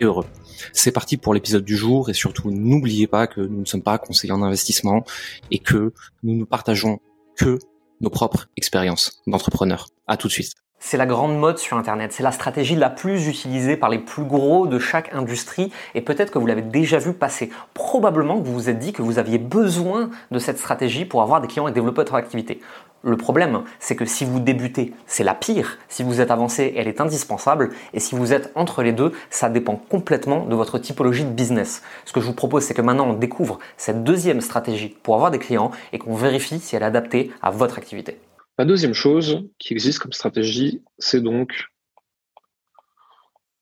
heureux. C'est parti pour l'épisode du jour et surtout n'oubliez pas que nous ne sommes pas conseillers en investissement et que nous ne partageons que nos propres expériences d'entrepreneurs. À tout de suite. C'est la grande mode sur Internet, c'est la stratégie la plus utilisée par les plus gros de chaque industrie et peut-être que vous l'avez déjà vu passer. Probablement que vous vous êtes dit que vous aviez besoin de cette stratégie pour avoir des clients et développer votre activité. Le problème, c'est que si vous débutez, c'est la pire. Si vous êtes avancé, elle est indispensable. Et si vous êtes entre les deux, ça dépend complètement de votre typologie de business. Ce que je vous propose, c'est que maintenant on découvre cette deuxième stratégie pour avoir des clients et qu'on vérifie si elle est adaptée à votre activité. La deuxième chose qui existe comme stratégie, c'est donc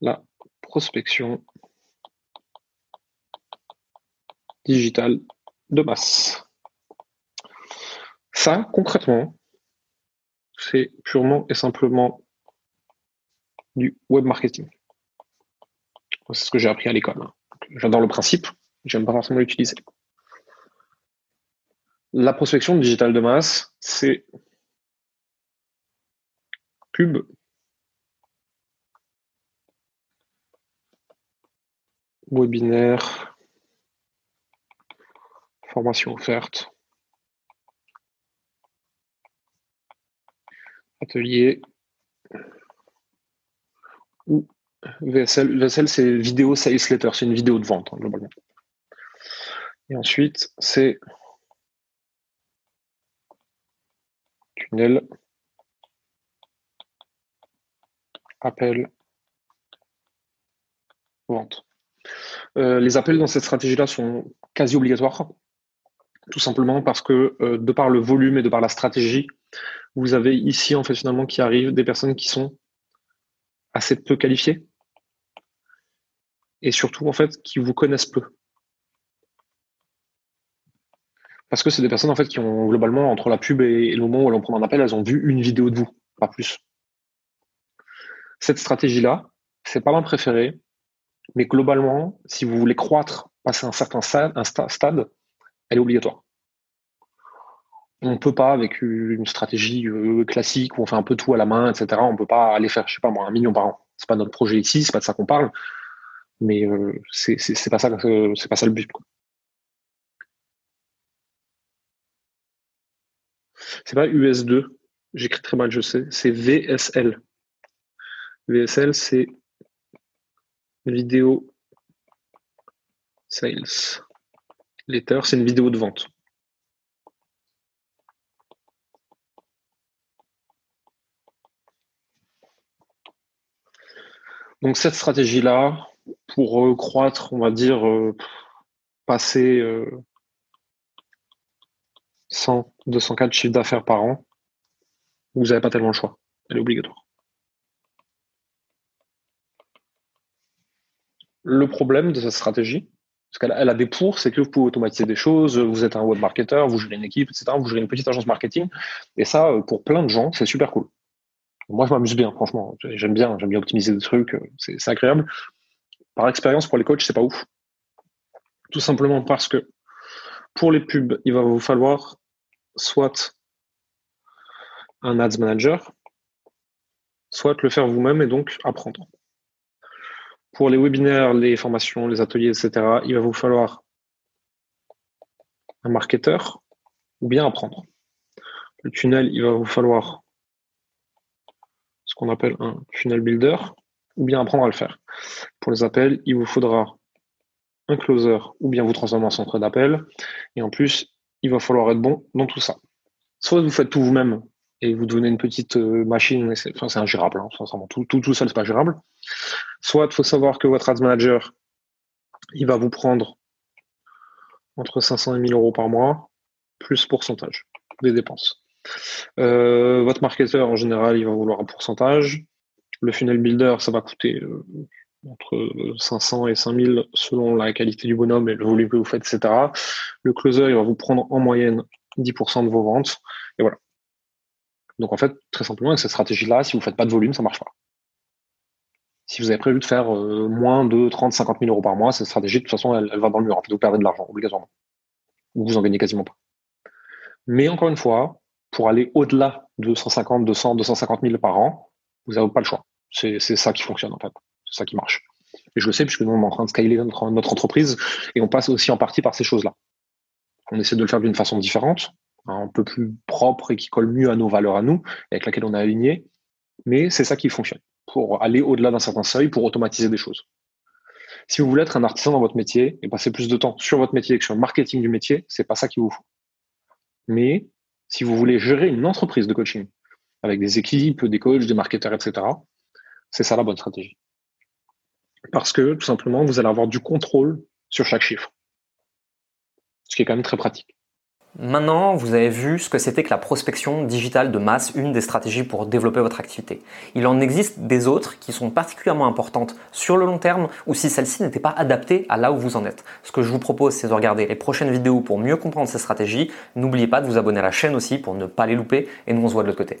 la prospection digitale de masse. Ça, concrètement, c'est purement et simplement du web marketing. C'est ce que j'ai appris à l'école. Hein. J'adore le principe, j'aime pas forcément l'utiliser. La prospection digitale de masse, c'est pub, webinaire, formation offerte, atelier ou VSL. VSL, c'est vidéo sales letter, c'est une vidéo de vente, hein, globalement. Et ensuite, c'est tunnel, appel, vente. Euh, les appels dans cette stratégie-là sont quasi obligatoires, tout simplement parce que euh, de par le volume et de par la stratégie, vous avez ici, en fait, finalement, qui arrivent des personnes qui sont assez peu qualifiées et surtout, en fait, qui vous connaissent peu. Parce que c'est des personnes, en fait, qui ont globalement, entre la pub et, le moment où elles vont prendre un appel, elles ont vu une vidéo de vous, pas plus. Cette stratégie-là, c'est pas ma préférée, mais globalement, si vous voulez croître, passer un certain stade elle est obligatoire on ne peut pas, avec une stratégie euh, classique où on fait un peu tout à la main, etc., on ne peut pas aller faire, je sais pas un million par an. C'est pas notre projet ici, c'est pas de ça qu'on parle, mais euh, c'est pas ça, c'est pas ça le but. C'est pas US2, j'écris très mal, je sais, c'est VSL. VSL, c'est vidéo sales. Letter, c'est une vidéo de vente. Donc cette stratégie-là, pour croître, on va dire, euh, passer 100, 200 cas de chiffre d'affaires par an, vous n'avez pas tellement le choix. Elle est obligatoire. Le problème de cette stratégie, parce qu'elle a des pour, c'est que vous pouvez automatiser des choses, vous êtes un web marketer, vous gérez une équipe, etc., vous gérez une petite agence marketing, et ça, euh, pour plein de gens, c'est super cool. Moi, je m'amuse bien, franchement. J'aime bien, j'aime bien optimiser des trucs. C'est agréable. Par expérience, pour les coachs, c'est pas ouf. Tout simplement parce que pour les pubs, il va vous falloir soit un ads manager, soit le faire vous-même et donc apprendre. Pour les webinaires, les formations, les ateliers, etc., il va vous falloir un marketeur ou bien apprendre. Le tunnel, il va vous falloir qu'on appelle un funnel builder, ou bien apprendre à le faire. Pour les appels, il vous faudra un closer, ou bien vous transformer en centre d'appel. Et en plus, il va falloir être bon dans tout ça. Soit vous faites tout vous-même et vous devenez une petite euh, machine, c'est ingérable, hein, tout, tout, tout seul, c'est pas gérable. Soit il faut savoir que votre ads manager, il va vous prendre entre 500 et 1000 euros par mois, plus pourcentage des dépenses. Euh, votre marketeur, en général, il va vouloir un pourcentage. Le funnel builder, ça va coûter entre 500 et 5000 selon la qualité du bonhomme et le volume que vous faites, etc. Le closer, il va vous prendre en moyenne 10% de vos ventes. Et voilà. Donc en fait, très simplement, avec cette stratégie-là, si vous ne faites pas de volume, ça ne marche pas. Si vous avez prévu de faire euh, moins de 30, 50 000 euros par mois, cette stratégie, de toute façon, elle, va dans le mur. En fait, vous perdez de l'argent, obligatoirement. Ou vous en gagnez quasiment pas. Mais encore une fois, pour aller au-delà de 150, 200, 250 000 par an, vous n'avez pas le choix. C'est ça qui fonctionne, en fait. C'est ça qui marche. Et je le sais, puisque nous, on est en train de scaler notre, entreprise et on passe aussi en partie par ces choses-là. On essaie de le faire d'une façon différente, un peu plus propre et qui colle mieux à nos valeurs à nous, avec laquelle on est aligné. Mais c'est ça qui fonctionne pour aller au-delà d'un certain seuil, pour automatiser des choses. Si vous voulez être un artisan dans votre métier et passer plus de temps sur votre métier que sur le marketing du métier, c'est pas ça qu'il vous faut. Mais si vous voulez gérer une entreprise de coaching avec des équipes, des coachs, des marketeurs, etc., c'est ça la bonne stratégie. Parce que tout simplement, vous allez avoir du contrôle sur chaque chiffre. Ce qui est quand même très pratique. Maintenant, vous avez vu ce que c'était que la prospection digitale de masse, une des stratégies pour développer votre activité. Il en existe des autres qui sont particulièrement importantes sur le long terme ou si celles-ci n'étaient pas adaptées à là où vous en êtes. Ce que je vous propose, c'est de regarder les prochaines vidéos pour mieux comprendre ces stratégies. N'oubliez pas de vous abonner à la chaîne aussi pour ne pas les louper et nous on se voit de l'autre côté.